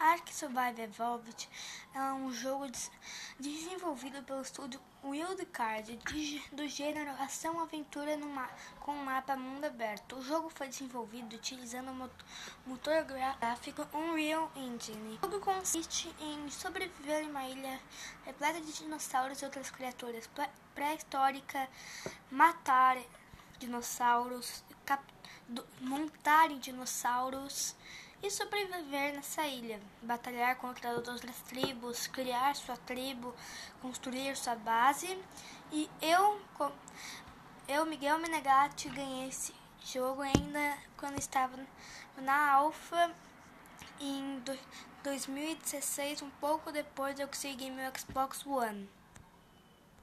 Ark Survival Evolved é um jogo desenvolvido pelo estúdio Wildcard de, do gênero ação-aventura com um mapa mundo aberto. O jogo foi desenvolvido utilizando o motor gráfico Unreal Engine. O jogo consiste em sobreviver em uma ilha repleta de dinossauros e outras criaturas pré-históricas, matar dinossauros, montar em dinossauros e sobreviver nessa ilha, batalhar contra outras tribos, criar sua tribo, construir sua base. E eu, eu Miguel Menegatti, ganhei esse jogo ainda quando estava na Alpha em 2016, um pouco depois eu consegui meu Xbox One.